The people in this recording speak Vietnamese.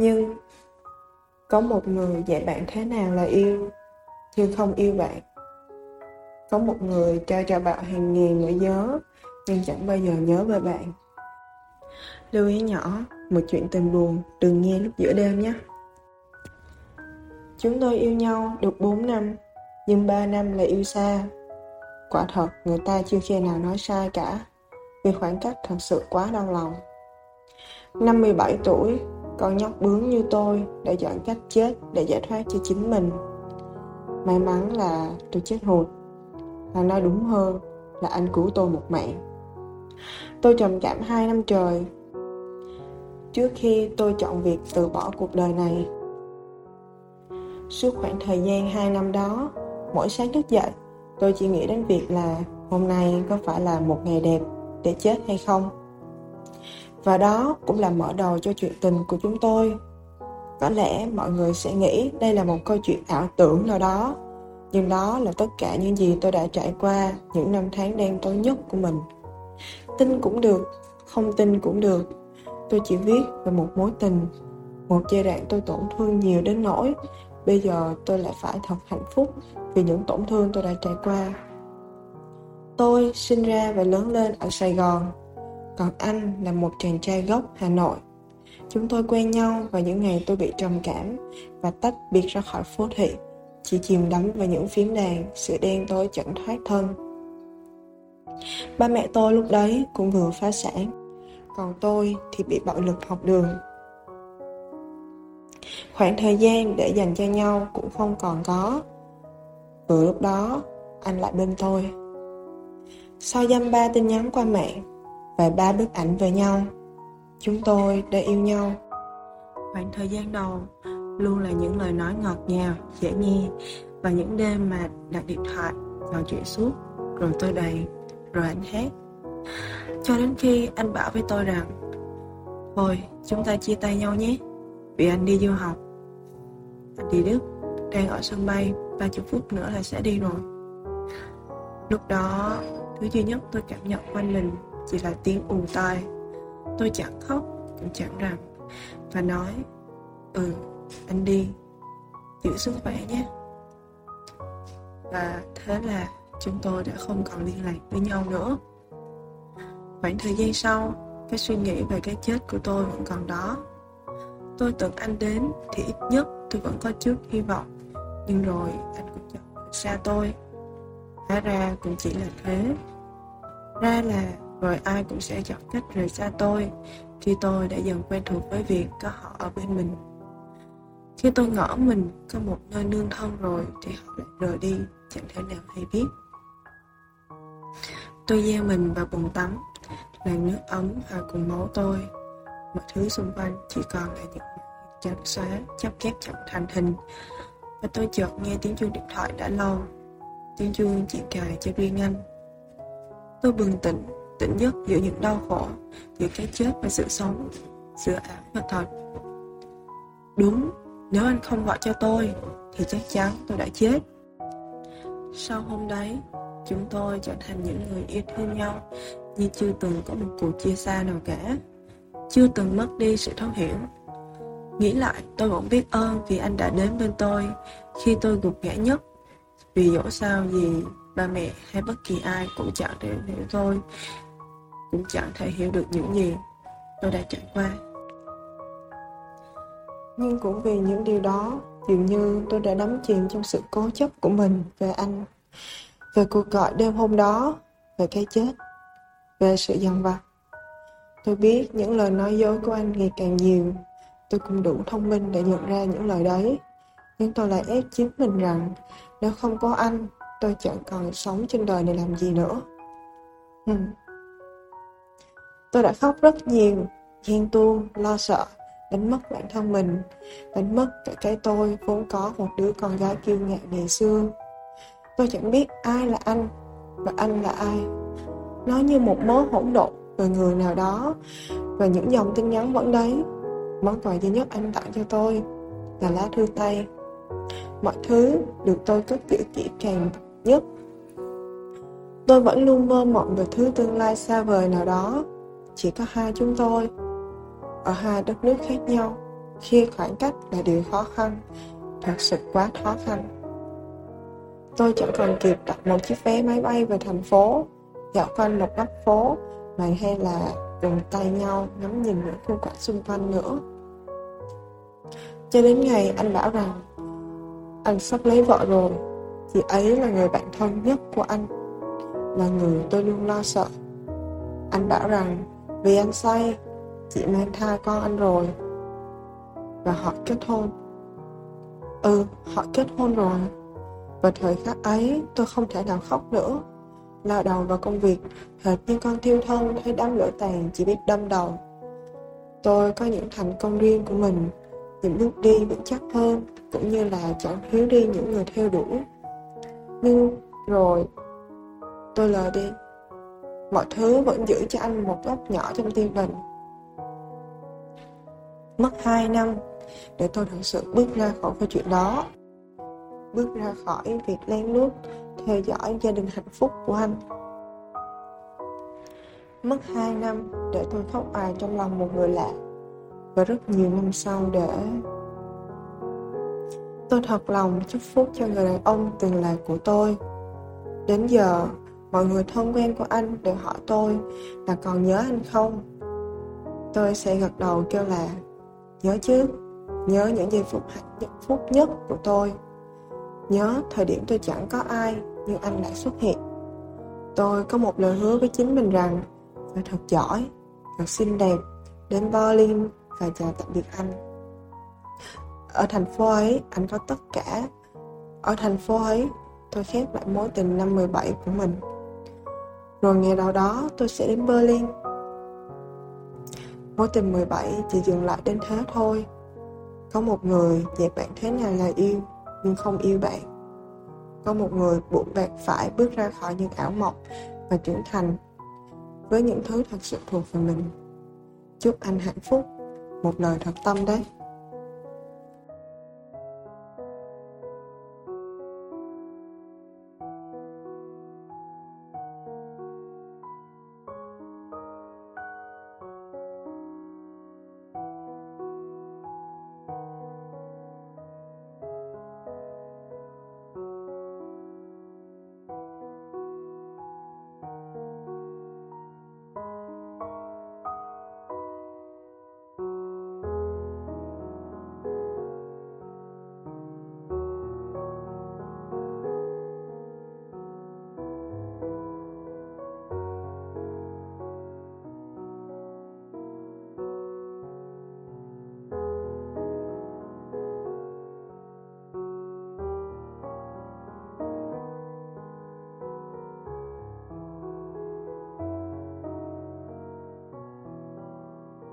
Nhưng có một người dạy bạn thế nào là yêu, Nhưng không yêu bạn. Có một người trao cho bạn hàng nghìn nỗi nhớ, Nhưng chẳng bao giờ nhớ về bạn. Lưu ý nhỏ, Một chuyện tình buồn Đừng nghe lúc giữa đêm nhé. Chúng tôi yêu nhau được 4 năm, Nhưng 3 năm là yêu xa. Quả thật, người ta chưa khi nào nói sai cả, Vì khoảng cách thật sự quá đau lòng. Năm 17 tuổi con nhóc bướng như tôi đã chọn cách chết để giải thoát cho chính mình. May mắn là tôi chết hụt. Và nói đúng hơn là anh cứu tôi một mạng. Tôi trầm cảm hai năm trời. Trước khi tôi chọn việc từ bỏ cuộc đời này. Suốt khoảng thời gian hai năm đó, mỗi sáng thức dậy, tôi chỉ nghĩ đến việc là hôm nay có phải là một ngày đẹp để chết hay không. Và đó cũng là mở đầu cho chuyện tình của chúng tôi. Có lẽ mọi người sẽ nghĩ đây là một câu chuyện ảo tưởng nào đó, nhưng đó là tất cả những gì tôi đã trải qua những năm tháng đen tối nhất của mình. Tin cũng được, không tin cũng được. Tôi chỉ viết về một mối tình, một giai đoạn tôi tổn thương nhiều đến nỗi bây giờ tôi lại phải thật hạnh phúc vì những tổn thương tôi đã trải qua. Tôi sinh ra và lớn lên ở Sài Gòn còn anh là một chàng trai gốc Hà Nội. Chúng tôi quen nhau vào những ngày tôi bị trầm cảm và tách biệt ra khỏi phố thị, chỉ chìm đắm vào những phím đàn, sự đen tối chẳng thoát thân. Ba mẹ tôi lúc đấy cũng vừa phá sản, còn tôi thì bị bạo lực học đường. Khoảng thời gian để dành cho nhau cũng không còn có. Vừa lúc đó, anh lại bên tôi. Sau dăm ba tin nhắn qua mạng, và ba bức ảnh về nhau. Chúng tôi đã yêu nhau. Khoảng thời gian đầu luôn là những lời nói ngọt ngào, dễ nghe và những đêm mà đặt điện thoại trò chuyện suốt rồi tôi đầy rồi anh hát cho đến khi anh bảo với tôi rằng thôi chúng ta chia tay nhau nhé vì anh đi du học anh đi Đức đang ở sân bay 30 phút nữa là sẽ đi rồi lúc đó thứ duy nhất tôi cảm nhận quanh mình chỉ là tiếng ù tai. Tôi chẳng khóc, cũng chẳng rằng và nói ừ anh đi, giữ sức khỏe nhé. Và thế là chúng tôi đã không còn liên lạc với nhau nữa. Khoảng thời gian sau, cái suy nghĩ về cái chết của tôi vẫn còn đó. Tôi tưởng anh đến thì ít nhất tôi vẫn có chút hy vọng. Nhưng rồi anh cũng chọn xa tôi. Hóa ra cũng chỉ là thế. Ra là rồi ai cũng sẽ chọn cách rời xa tôi khi tôi đã dần quen thuộc với việc có họ ở bên mình. Khi tôi ngỡ mình có một nơi nương thân rồi thì họ lại rời đi, chẳng thể nào hay biết. Tôi gieo mình vào bồn tắm, làm nước ấm hòa cùng máu tôi. Mọi thứ xung quanh chỉ còn là những trắng xóa, chắp ghép chậm thành hình. Và tôi chợt nghe tiếng chuông điện thoại đã lâu. Tiếng chuông chỉ cài cho riêng anh. Tôi bừng tỉnh tỉnh nhất giữa những đau khổ, giữa cái chết và sự sống, giữa ảo và thật. Đúng, nếu anh không gọi cho tôi, thì chắc chắn tôi đã chết. Sau hôm đấy, chúng tôi trở thành những người yêu thương nhau như chưa từng có một cuộc chia xa nào cả, chưa từng mất đi sự thấu hiểu. Nghĩ lại, tôi vẫn biết ơn vì anh đã đến bên tôi khi tôi gục ngã nhất. Vì dẫu sao gì, ba mẹ hay bất kỳ ai cũng chẳng thể hiểu tôi cũng chẳng thể hiểu được những gì tôi đã trải qua. Nhưng cũng vì những điều đó, dường như tôi đã đắm chìm trong sự cố chấp của mình về anh, về cuộc gọi đêm hôm đó, về cái chết, về sự dằn vặt. Tôi biết những lời nói dối của anh ngày càng nhiều, tôi cũng đủ thông minh để nhận ra những lời đấy. Nhưng tôi lại ép chính mình rằng nếu không có anh, tôi chẳng còn sống trên đời này làm gì nữa. Hmm. Tôi đã khóc rất nhiều, ghen tuông, lo sợ, đánh mất bản thân mình, đánh mất cả cái tôi vốn có một đứa con gái kiêu ngạo ngày xưa. Tôi chẳng biết ai là anh, và anh là ai. Nó như một mớ hỗn độn về người nào đó, và những dòng tin nhắn vẫn đấy. Món quà duy nhất anh tặng cho tôi là lá thư tay. Mọi thứ được tôi cất giữ kỹ càng nhất. Tôi vẫn luôn mơ mộng về thứ tương lai xa vời nào đó chỉ có hai chúng tôi ở hai đất nước khác nhau khi khoảng cách là điều khó khăn, thật sự quá khó khăn. Tôi chẳng còn kịp đặt một chiếc vé máy bay về thành phố, dạo quanh một góc phố, mà hay là dùng tay nhau ngắm nhìn những khung cảnh xung quanh nữa. Cho đến ngày anh bảo rằng anh sắp lấy vợ rồi, chị ấy là người bạn thân nhất của anh, là người tôi luôn lo sợ. Anh bảo rằng vì anh say, chị mang thai con anh rồi, và họ kết hôn. Ừ, họ kết hôn rồi. Và thời khắc ấy, tôi không thể nào khóc nữa. Lao đầu vào công việc, hệt như con thiêu thân thấy đám lửa tàn chỉ biết đâm đầu. Tôi có những thành công riêng của mình, những bước đi vững chắc hơn, cũng như là chẳng thiếu đi những người theo đuổi. Nhưng rồi, tôi lờ đi. Mọi thứ vẫn giữ cho anh một góc nhỏ trong tim mình. Mất 2 năm để tôi thực sự bước ra khỏi câu chuyện đó. Bước ra khỏi việc len lút theo dõi gia đình hạnh phúc của anh. Mất 2 năm để tôi khóc ài trong lòng một người lạ và rất nhiều năm sau để tôi thật lòng chúc phúc cho người đàn ông từng là của tôi. Đến giờ, mọi người thân quen của anh đều hỏi tôi là còn nhớ anh không? Tôi sẽ gật đầu kêu là nhớ chứ, nhớ những giây phút hạnh phúc nhất của tôi. Nhớ thời điểm tôi chẳng có ai nhưng anh lại xuất hiện. Tôi có một lời hứa với chính mình rằng phải thật giỏi, thật xinh đẹp, đến Berlin và chào tạm biệt anh. Ở thành phố ấy, anh có tất cả. Ở thành phố ấy, tôi khép lại mối tình năm 17 của mình. Rồi ngày nào đó tôi sẽ đến Berlin. Mối tình 17 chỉ dừng lại đến thế thôi. Có một người dạy bạn thế nào là yêu, nhưng không yêu bạn. Có một người buộc bạn phải bước ra khỏi những ảo mộng và trưởng thành với những thứ thật sự thuộc về mình. Chúc anh hạnh phúc. Một lời thật tâm đấy.